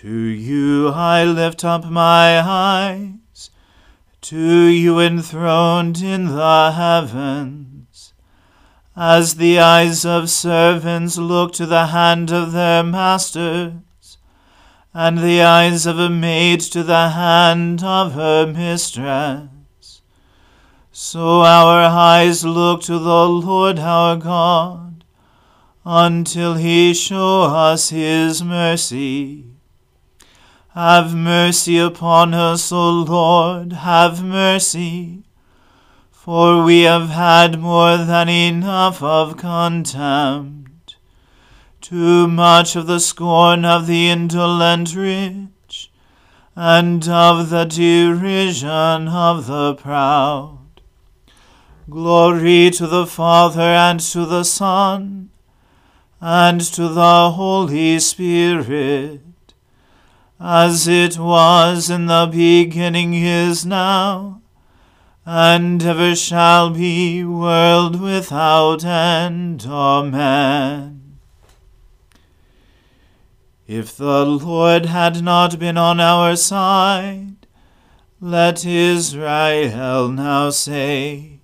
To you I lift up my eyes, to you enthroned in the heavens. As the eyes of servants look to the hand of their masters, and the eyes of a maid to the hand of her mistress so our eyes look to the Lord our God, until he show us his mercy. Have mercy upon us, O Lord, have mercy. For we have had more than enough of contempt, too much of the scorn of the indolent rich, and of the derision of the proud. Glory to the Father and to the Son and to the Holy Spirit, as it was in the beginning is now, and ever shall be, world without end. Amen. If the Lord had not been on our side, let Israel now say,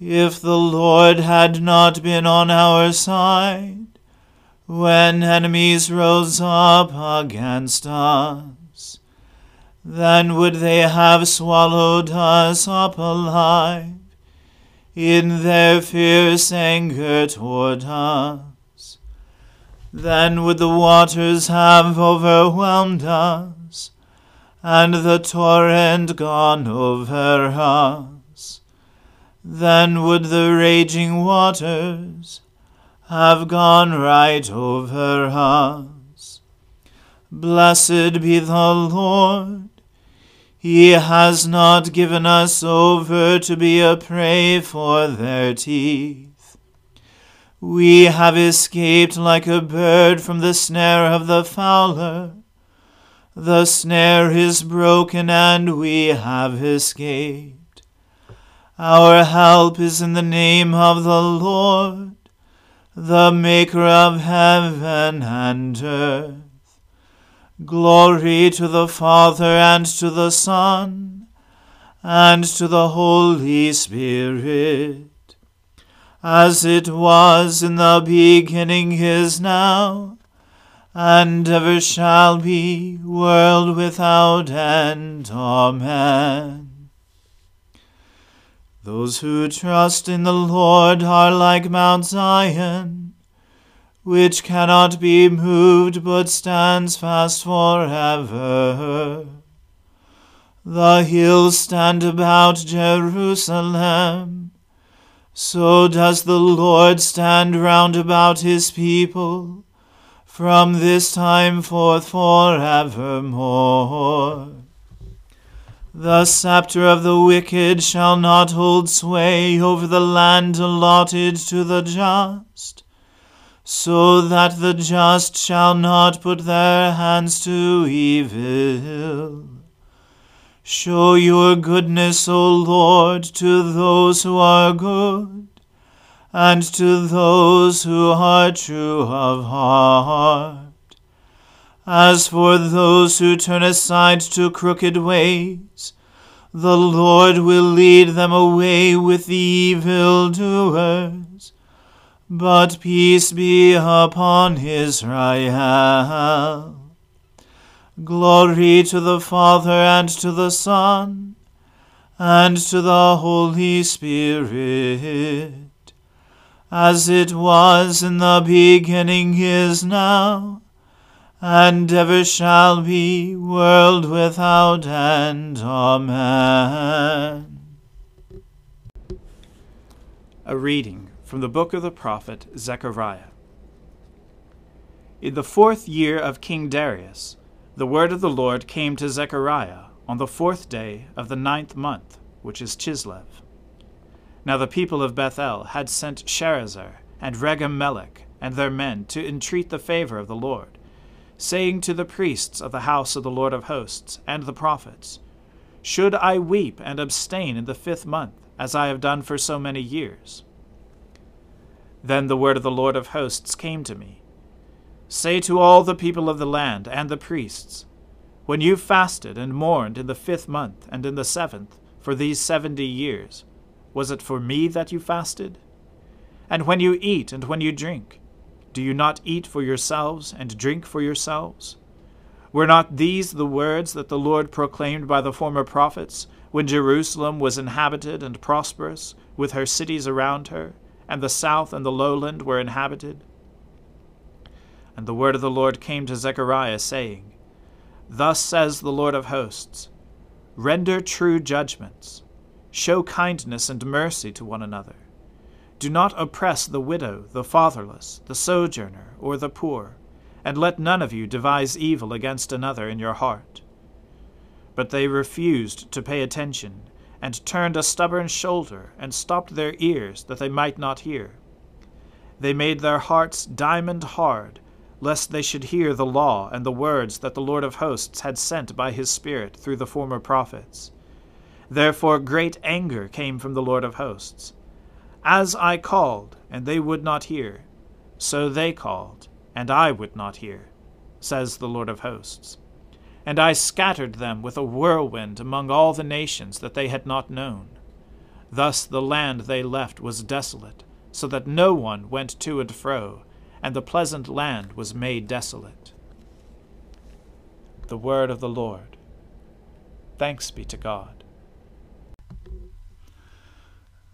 if the Lord had not been on our side, when enemies rose up against us, then would they have swallowed us up alive, in their fierce anger toward us. Then would the waters have overwhelmed us, and the torrent gone over us. Then would the raging waters have gone right over us. Blessed be the Lord. He has not given us over to be a prey for their teeth. We have escaped like a bird from the snare of the fowler. The snare is broken, and we have escaped. Our help is in the name of the Lord, the Maker of heaven and earth. Glory to the Father and to the Son and to the Holy Spirit, as it was in the beginning is now and ever shall be, world without end. Amen. Those who trust in the Lord are like Mount Zion, which cannot be moved but stands fast forever. The hills stand about Jerusalem. So does the Lord stand round about his people from this time forth forevermore. The scepter of the wicked shall not hold sway over the land allotted to the just, so that the just shall not put their hands to evil. Show your goodness, O Lord, to those who are good and to those who are true of heart. As for those who turn aside to crooked ways, the Lord will lead them away with the evildoers. But peace be upon Israel. Glory to the Father and to the Son and to the Holy Spirit as it was in the beginning is now, and ever shall be, world without end. Amen. A reading from the book of the prophet Zechariah. In the fourth year of King Darius, the word of the Lord came to Zechariah on the fourth day of the ninth month, which is Chislev. Now the people of Bethel had sent Sharezer and Regem-melech and their men to entreat the favor of the Lord, saying to the priests of the house of the Lord of hosts and the prophets, Should I weep and abstain in the fifth month, as I have done for so many years? Then the word of the Lord of hosts came to me. Say to all the people of the land and the priests, When you fasted and mourned in the fifth month and in the seventh for these seventy years, was it for me that you fasted? And when you eat and when you drink, do you not eat for yourselves and drink for yourselves? Were not these the words that the Lord proclaimed by the former prophets, when Jerusalem was inhabited and prosperous, with her cities around her, and the south and the lowland were inhabited? And the word of the Lord came to Zechariah, saying, Thus says the Lord of hosts Render true judgments Show kindness and mercy to one another. Do not oppress the widow, the fatherless, the sojourner, or the poor, and let none of you devise evil against another in your heart. But they refused to pay attention, and turned a stubborn shoulder, and stopped their ears, that they might not hear. They made their hearts diamond hard, lest they should hear the law and the words that the Lord of hosts had sent by his Spirit through the former prophets. Therefore great anger came from the Lord of hosts. As I called, and they would not hear, so they called, and I would not hear, says the Lord of hosts. And I scattered them with a whirlwind among all the nations that they had not known. Thus the land they left was desolate, so that no one went to and fro, and the pleasant land was made desolate. The word of the Lord. Thanks be to God.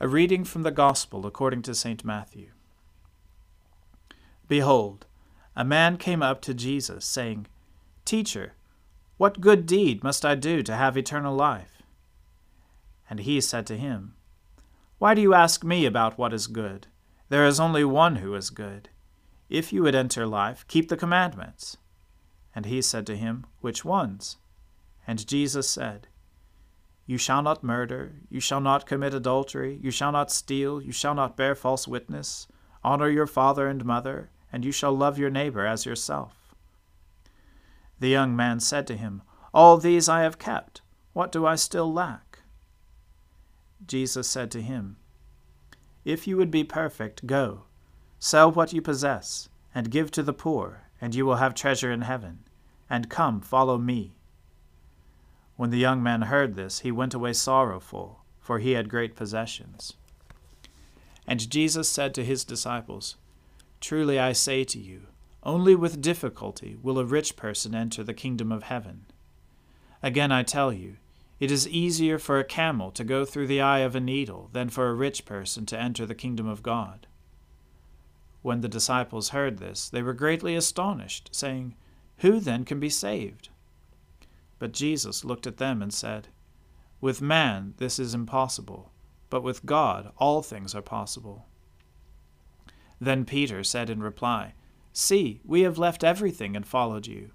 A reading from the Gospel according to St. Matthew. Behold, a man came up to Jesus, saying, Teacher, what good deed must I do to have eternal life? And he said to him, Why do you ask me about what is good? There is only one who is good. If you would enter life, keep the commandments. And he said to him, Which ones? And Jesus said, you shall not murder, you shall not commit adultery, you shall not steal, you shall not bear false witness, honor your father and mother, and you shall love your neighbor as yourself. The young man said to him, All these I have kept. What do I still lack? Jesus said to him, If you would be perfect, go, sell what you possess, and give to the poor, and you will have treasure in heaven. And come, follow me. When the young man heard this, he went away sorrowful, for he had great possessions. And Jesus said to his disciples, Truly I say to you, only with difficulty will a rich person enter the kingdom of heaven. Again I tell you, it is easier for a camel to go through the eye of a needle than for a rich person to enter the kingdom of God. When the disciples heard this, they were greatly astonished, saying, Who then can be saved? But Jesus looked at them and said, With man this is impossible, but with God all things are possible. Then Peter said in reply, See, we have left everything and followed you.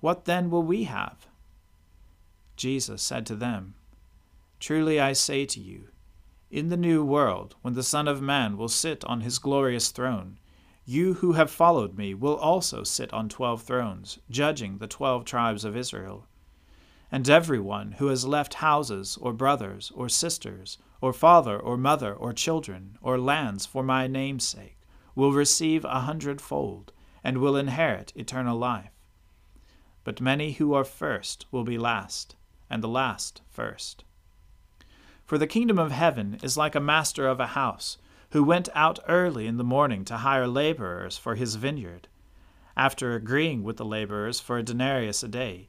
What then will we have? Jesus said to them, Truly I say to you, in the new world, when the Son of Man will sit on his glorious throne, you who have followed me will also sit on twelve thrones, judging the twelve tribes of Israel and everyone who has left houses, or brothers, or sisters, or father, or mother, or children, or lands for my name's sake, will receive a hundredfold, and will inherit eternal life. But many who are first will be last, and the last first. For the kingdom of heaven is like a master of a house, who went out early in the morning to hire laborers for his vineyard. After agreeing with the laborers for a denarius a day,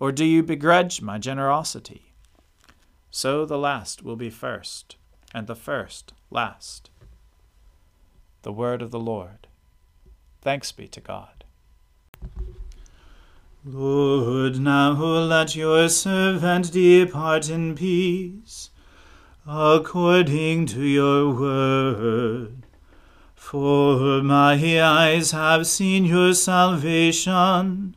Or do you begrudge my generosity? So the last will be first, and the first last. The word of the Lord. Thanks be to God. Lord, now let your servant depart in peace, according to your word. For my eyes have seen your salvation,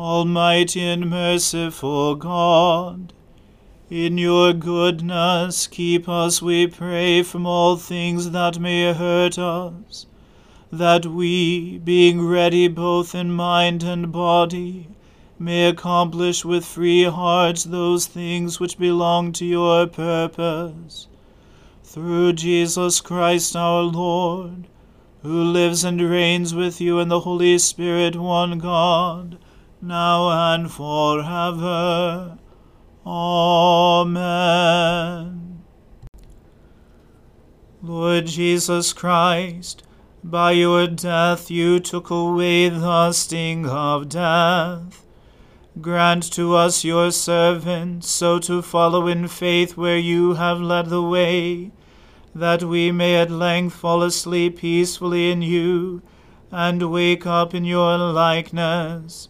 Almighty and merciful God, in your goodness, keep us, we pray, from all things that may hurt us, that we, being ready both in mind and body, may accomplish with free hearts those things which belong to your purpose. Through Jesus Christ our Lord, who lives and reigns with you in the Holy Spirit, one God, now and forever. Amen. Lord Jesus Christ, by your death you took away the sting of death. Grant to us, your servants, so to follow in faith where you have led the way, that we may at length fall asleep peacefully in you, and wake up in your likeness.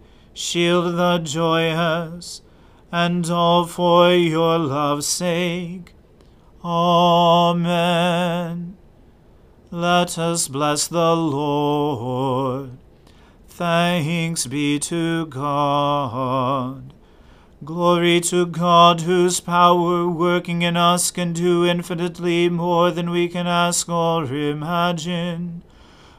Shield the joyous. And all for your love's sake. Amen. Let us bless the Lord. Thanks be to God. Glory to God, whose power working in us can do infinitely more than we can ask or imagine.